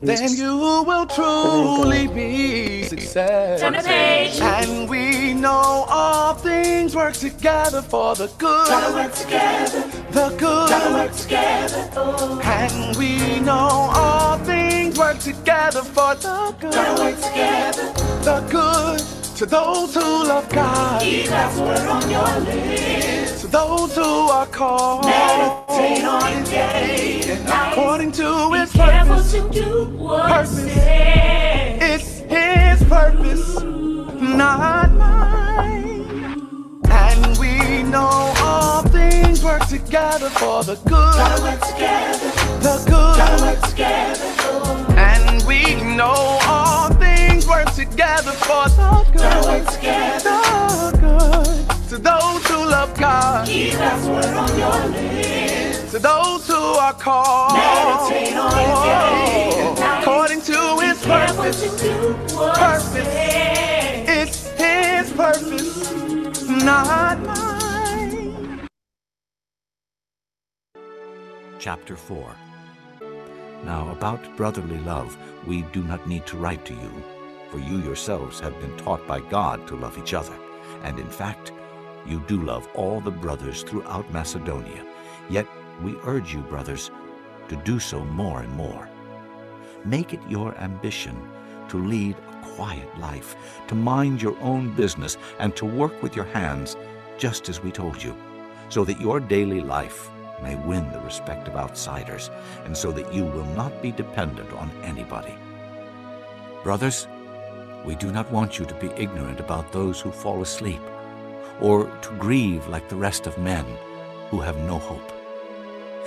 then you will truly be success. Turn the page. And we know all things work together for the good. Gotta work together. The good. Gotta work together. And we know all things work together for the good. Gotta work together. The good to those who love God. Keep God's word on your lips. To those who are called. Meditate on day and night. According to His purpose. to do what Purpose. It's His purpose, not mine. And we know all things work together for the Gotta good. work together. The Gotta good. work together. And we know all things work together for the Gotta good. work together. The good. To those who love God. Keep God's word on your lips. To those who are called. Meditate on. According to His purpose. Purpose. It's His purpose, not mine. Chapter 4 Now about brotherly love, we do not need to write to you, for you yourselves have been taught by God to love each other. And in fact, you do love all the brothers throughout Macedonia. Yet we urge you, brothers, to do so more and more. Make it your ambition to lead a quiet life, to mind your own business, and to work with your hands, just as we told you, so that your daily life may win the respect of outsiders, and so that you will not be dependent on anybody. Brothers, we do not want you to be ignorant about those who fall asleep, or to grieve like the rest of men who have no hope.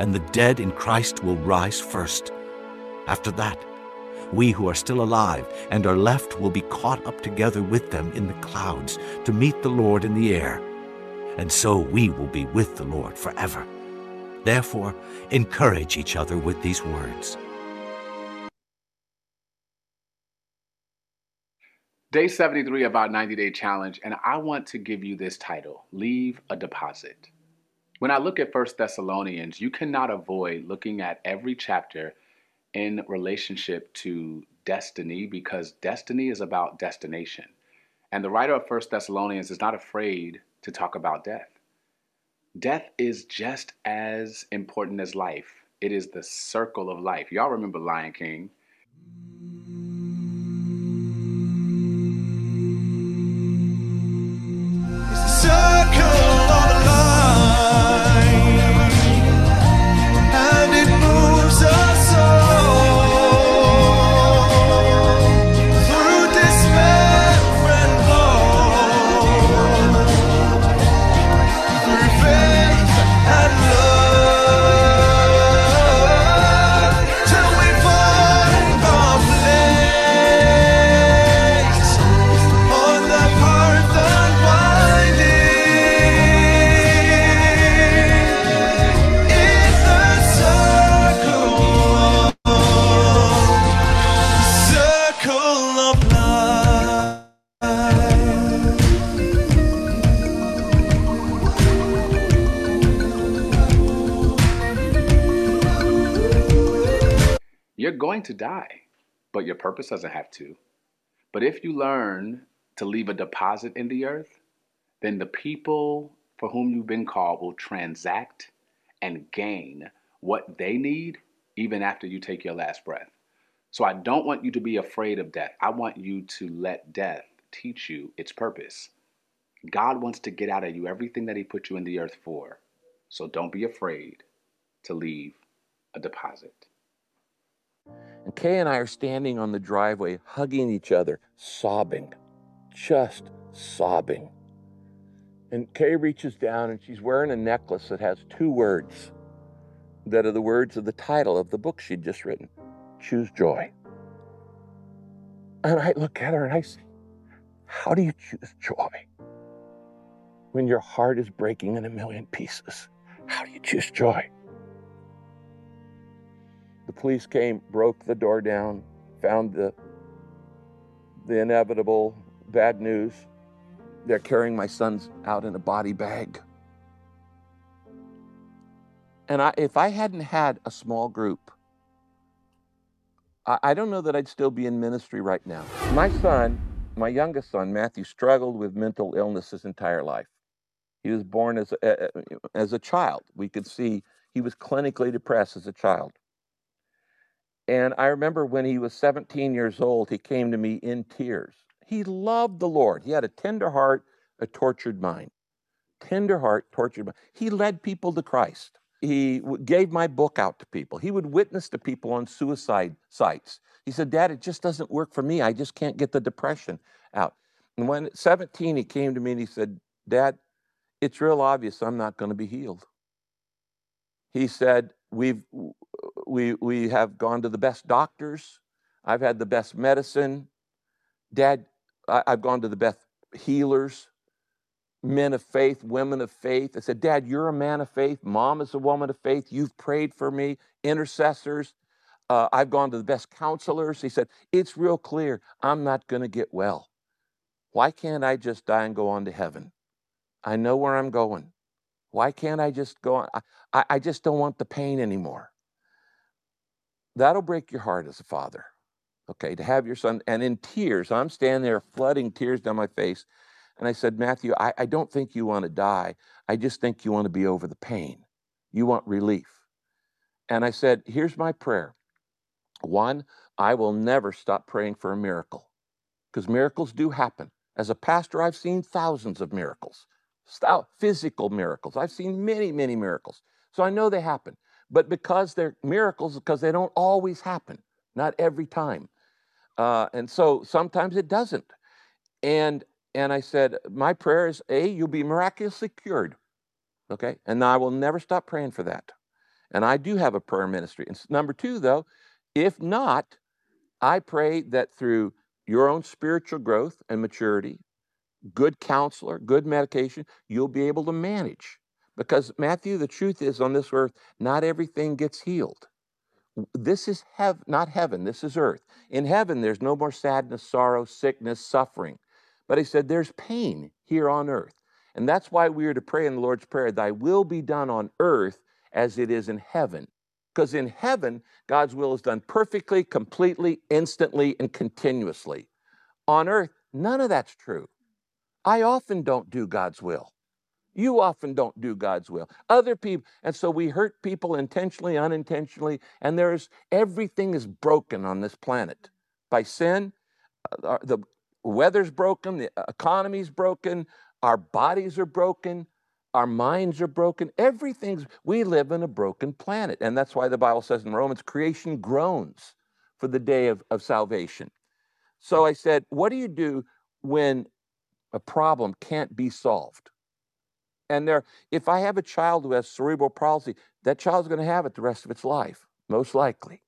And the dead in Christ will rise first. After that, we who are still alive and are left will be caught up together with them in the clouds to meet the Lord in the air. And so we will be with the Lord forever. Therefore, encourage each other with these words. Day 73 of our 90 day challenge, and I want to give you this title Leave a Deposit. When I look at First Thessalonians, you cannot avoid looking at every chapter in relationship to destiny because destiny is about destination. And the writer of First Thessalonians is not afraid to talk about death. Death is just as important as life. It is the circle of life. Y'all remember Lion King? To die, but your purpose doesn't have to. But if you learn to leave a deposit in the earth, then the people for whom you've been called will transact and gain what they need even after you take your last breath. So I don't want you to be afraid of death. I want you to let death teach you its purpose. God wants to get out of you everything that He put you in the earth for. So don't be afraid to leave a deposit. And Kay and I are standing on the driveway, hugging each other, sobbing, just sobbing. And Kay reaches down and she's wearing a necklace that has two words that are the words of the title of the book she'd just written choose joy. And I look at her and I say, How do you choose joy? When your heart is breaking in a million pieces, how do you choose joy? The police came, broke the door down, found the, the inevitable bad news. They're carrying my sons out in a body bag. And I, if I hadn't had a small group, I, I don't know that I'd still be in ministry right now. My son, my youngest son, Matthew, struggled with mental illness his entire life. He was born as a, as a child. We could see he was clinically depressed as a child. And I remember when he was 17 years old, he came to me in tears. He loved the Lord. He had a tender heart, a tortured mind. Tender heart, tortured mind. He led people to Christ he gave my book out to people. He would witness to people on suicide sites. He said, Dad, it just doesn't work for me. I just can't get the depression out. And when at 17, he came to me and he said, Dad, it's real obvious I'm not going to be healed. He said, We've we we have gone to the best doctors. I've had the best medicine. Dad, I, I've gone to the best healers men of faith, women of faith. I said, Dad, you're a man of faith. Mom is a woman of faith. You've prayed for me, intercessors. Uh, I've gone to the best counselors. He said, It's real clear I'm not going to get well. Why can't I just die and go on to heaven? I know where I'm going. Why can't I just go on? I, I just don't want the pain anymore. That'll break your heart as a father, okay, to have your son, and in tears, I'm standing there flooding tears down my face. And I said, Matthew, I, I don't think you want to die. I just think you want to be over the pain. You want relief. And I said, here's my prayer. One, I will never stop praying for a miracle because miracles do happen. As a pastor, I've seen thousands of miracles, physical miracles. I've seen many, many miracles. So I know they happen. But because they're miracles, because they don't always happen, not every time. Uh, and so sometimes it doesn't. And and I said, My prayer is A, you'll be miraculously cured. Okay. And I will never stop praying for that. And I do have a prayer ministry. And number two, though, if not, I pray that through your own spiritual growth and maturity, good counselor, good medication, you'll be able to manage. Because, Matthew, the truth is on this earth, not everything gets healed. This is hev- not heaven, this is earth. In heaven, there's no more sadness, sorrow, sickness, suffering. But he said, there's pain here on earth. And that's why we are to pray in the Lord's Prayer, Thy will be done on earth as it is in heaven. Because in heaven, God's will is done perfectly, completely, instantly, and continuously. On earth, none of that's true. I often don't do God's will. You often don't do God's will. Other people, and so we hurt people intentionally, unintentionally, and there's everything is broken on this planet by sin. Uh, the weather's broken, the economy's broken, our bodies are broken, our minds are broken. Everything's, we live in a broken planet. And that's why the Bible says in Romans, creation groans for the day of, of salvation. So I said, what do you do when a problem can't be solved? And there, if I have a child who has cerebral palsy, that child's going to have it the rest of its life, most likely.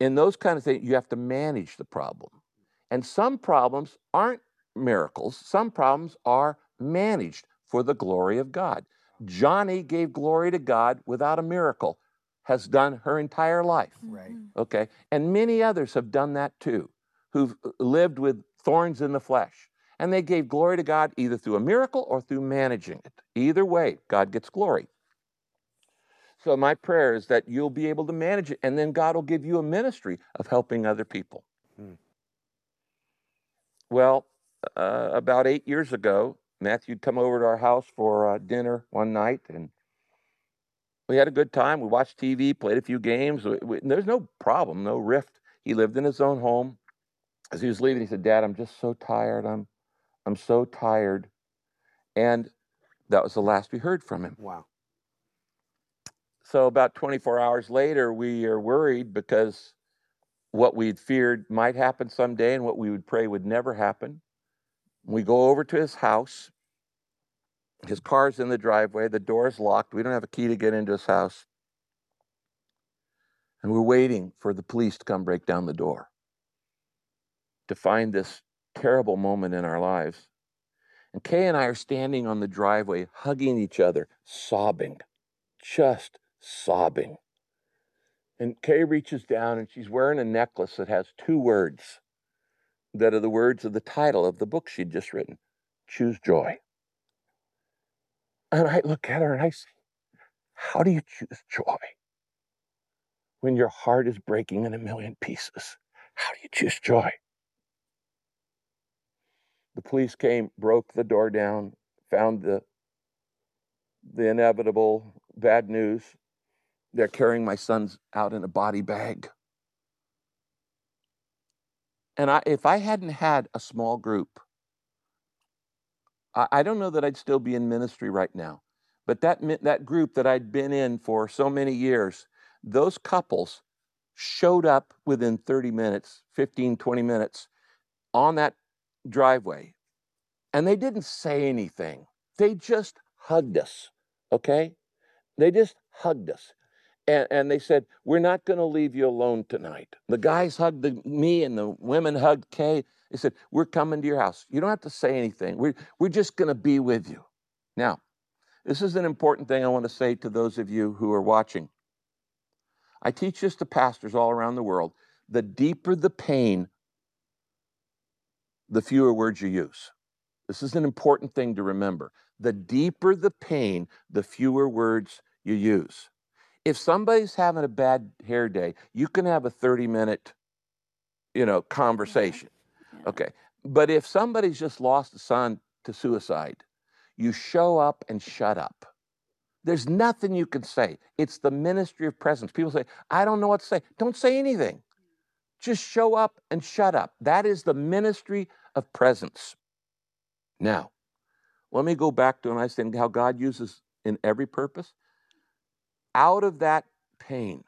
In those kind of things, you have to manage the problem. And some problems aren't miracles, some problems are managed for the glory of God. Joni gave glory to God without a miracle, has done her entire life. Right. Okay. And many others have done that too, who've uh, lived with thorns in the flesh. And they gave glory to God either through a miracle or through managing it. Either way, God gets glory. So, my prayer is that you'll be able to manage it, and then God will give you a ministry of helping other people. Hmm. Well, uh, about eight years ago, Matthew'd come over to our house for uh, dinner one night, and we had a good time. We watched TV, played a few games. We, we, there's no problem, no rift. He lived in his own home. As he was leaving, he said, "Dad, I'm just so tired. I'm, I'm so tired," and that was the last we heard from him. Wow. So about 24 hours later, we are worried because what we'd feared might happen someday and what we would pray would never happen. We go over to his house. His car's in the driveway. The door's locked. We don't have a key to get into his house. And And we're waiting for the police to come break down the door to find this terrible moment in our lives. And Kay and I are standing on the driveway, hugging each other, sobbing, just sobbing. And Kay reaches down and she's wearing a necklace that has two words that are the words of the title of the book she'd just written Choose Joy. And I look at her and I say, How do you choose joy when your heart is breaking in a million pieces? How do you choose joy? The police came, broke the door down, found the the inevitable bad news. They're carrying my sons out in a body bag. And I, if I hadn't had a small group, I, I don't know that I'd still be in ministry right now. But that that group that I'd been in for so many years, those couples showed up within 30 minutes, 15, 20 minutes on that driveway. And they didn't say anything. They just hugged us, okay? They just hugged us. And, and they said, We're not going to leave you alone tonight. The guys hugged the, me and the women hugged Kay. They said, We're coming to your house. You don't have to say anything. We're, we're just going to be with you. Now, this is an important thing I want to say to those of you who are watching. I teach this to pastors all around the world. The deeper the pain, the fewer words you use. This is an important thing to remember. The deeper the pain, the fewer words you use. If somebody's having a bad hair day, you can have a 30 minute, you know, conversation. Okay. But if somebody's just lost a son to suicide, you show up and shut up. There's nothing you can say. It's the ministry of presence. People say, I don't know what to say. Don't say anything. Just show up and shut up. That is the ministry of presence. Now, let me go back to when I said how God uses in every purpose. Out of that pain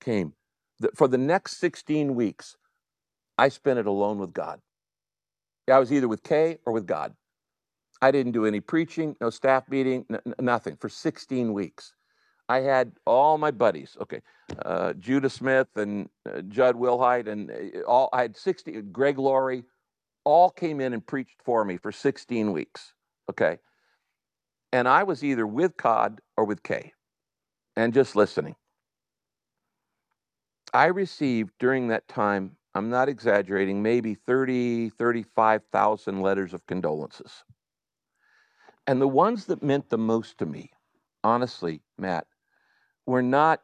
came that for the next 16 weeks, I spent it alone with God. I was either with Kay or with God. I didn't do any preaching, no staff meeting, n- nothing for 16 weeks. I had all my buddies, okay, uh, Judah Smith and uh, Judd Wilhite, and uh, all I had 60, Greg Laurie, all came in and preached for me for 16 weeks. Okay. And I was either with God or with Kay and just listening. I received during that time, I'm not exaggerating, maybe 30, 35,000 letters of condolences. And the ones that meant the most to me, honestly, Matt, were not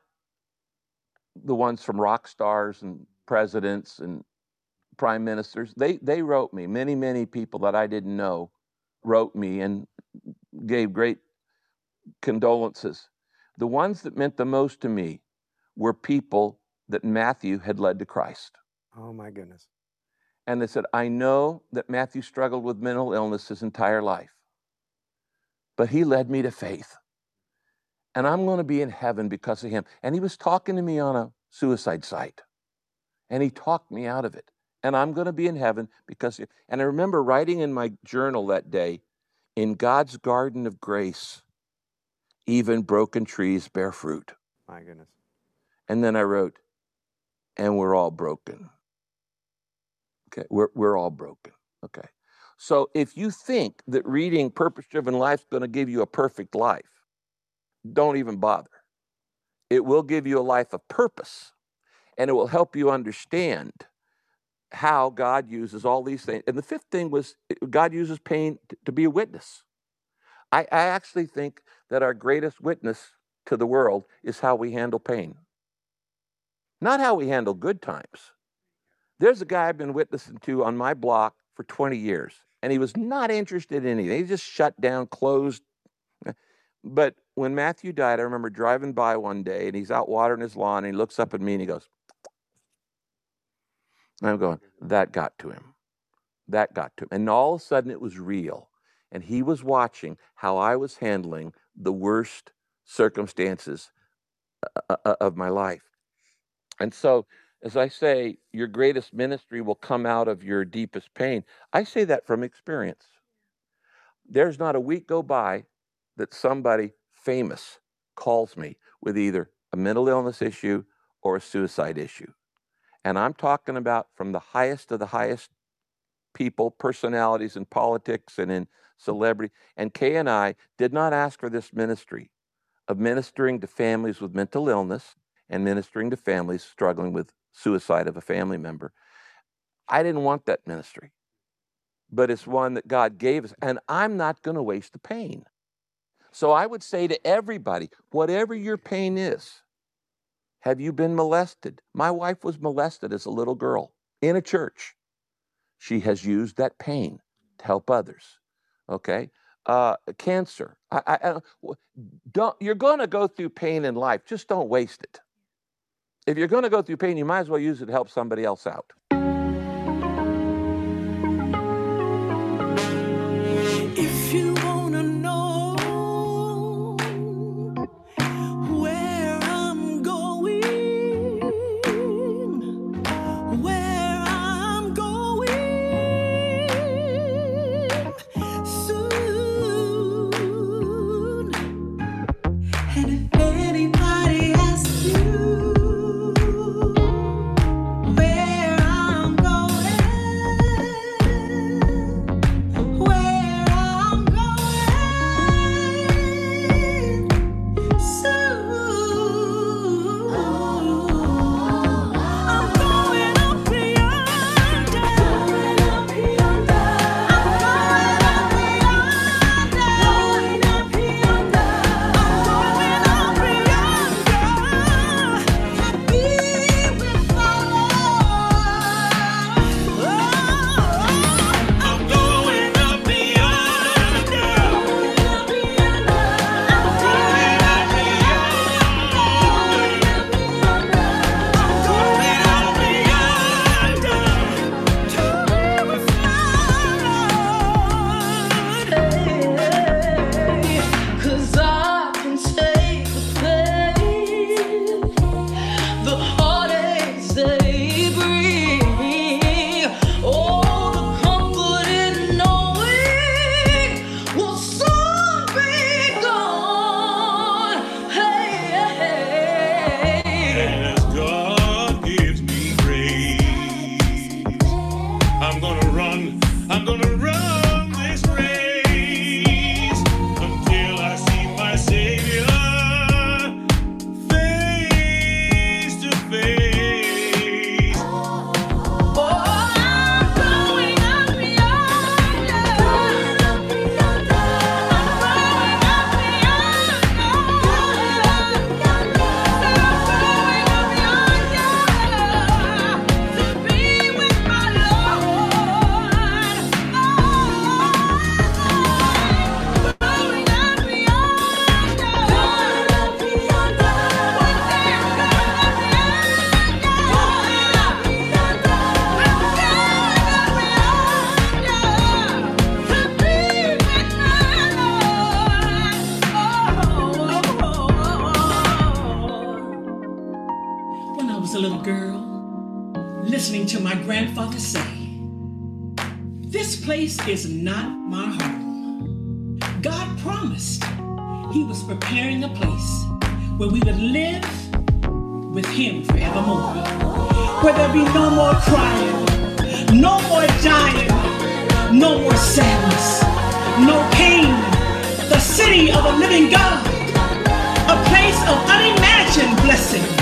the ones from rock stars and presidents and prime ministers. They they wrote me. Many many people that I didn't know wrote me and gave great condolences. The ones that meant the most to me were people that Matthew had led to Christ. Oh my goodness. And they said, I know that Matthew struggled with mental illness his entire life, but he led me to faith. And I'm going to be in heaven because of him. And he was talking to me on a suicide site, and he talked me out of it and I'm going to be in heaven because. And I remember writing in my journal that day, in God's garden of grace, even broken trees bear fruit. My goodness. And then I wrote, and we're all broken. Okay, we're, we're all broken. Okay. So if you think that reading Purpose Driven Life is going to give you a perfect life, don't even bother. It will give you a life of purpose and it will help you understand how God uses all these things. And the fifth thing was eh, God uses pain to be a witness. I, I actually think that our greatest witness to the world is how we handle pain, not how we handle good times. There's a guy I've been witnessing to on my block for 20 years, and he was not interested in anything. He just shut down, closed. But when Matthew died, I remember driving by one day, and he's out watering his lawn, and he looks up at me and he goes, and I'm going, that got to him. That got to him. And all of a sudden it was real. And he was watching how I was handling the worst circumstances uh, uh, of my life. And so, as I say, your greatest ministry will come out of your deepest pain. I say that from experience. There's not a week go by that somebody famous calls me with either a mental illness issue or a suicide issue. And I'm talking about from the highest of the highest people, personalities in politics and in celebrity. And Kay and I did not ask for this ministry of ministering to families with mental illness and ministering to families struggling with suicide of a family member. I didn't want that ministry, but it's one that God gave us, and I'm not going to waste the pain. So I would say to everybody, whatever your pain is, have you been molested? My wife was molested as a little girl in a church. She has used that pain to help others. Okay? Uh, cancer. I, I, I don't, you're going to go through pain in life. Just don't waste it. If you're going to go through pain, you might as well use it to help somebody else out. Is not my home. God promised He was preparing a place where we would live with Him forevermore. Where there be no more crying, no more dying, no more sadness, no pain. The city of a living God, a place of unimagined blessing.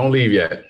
Don't leave yet.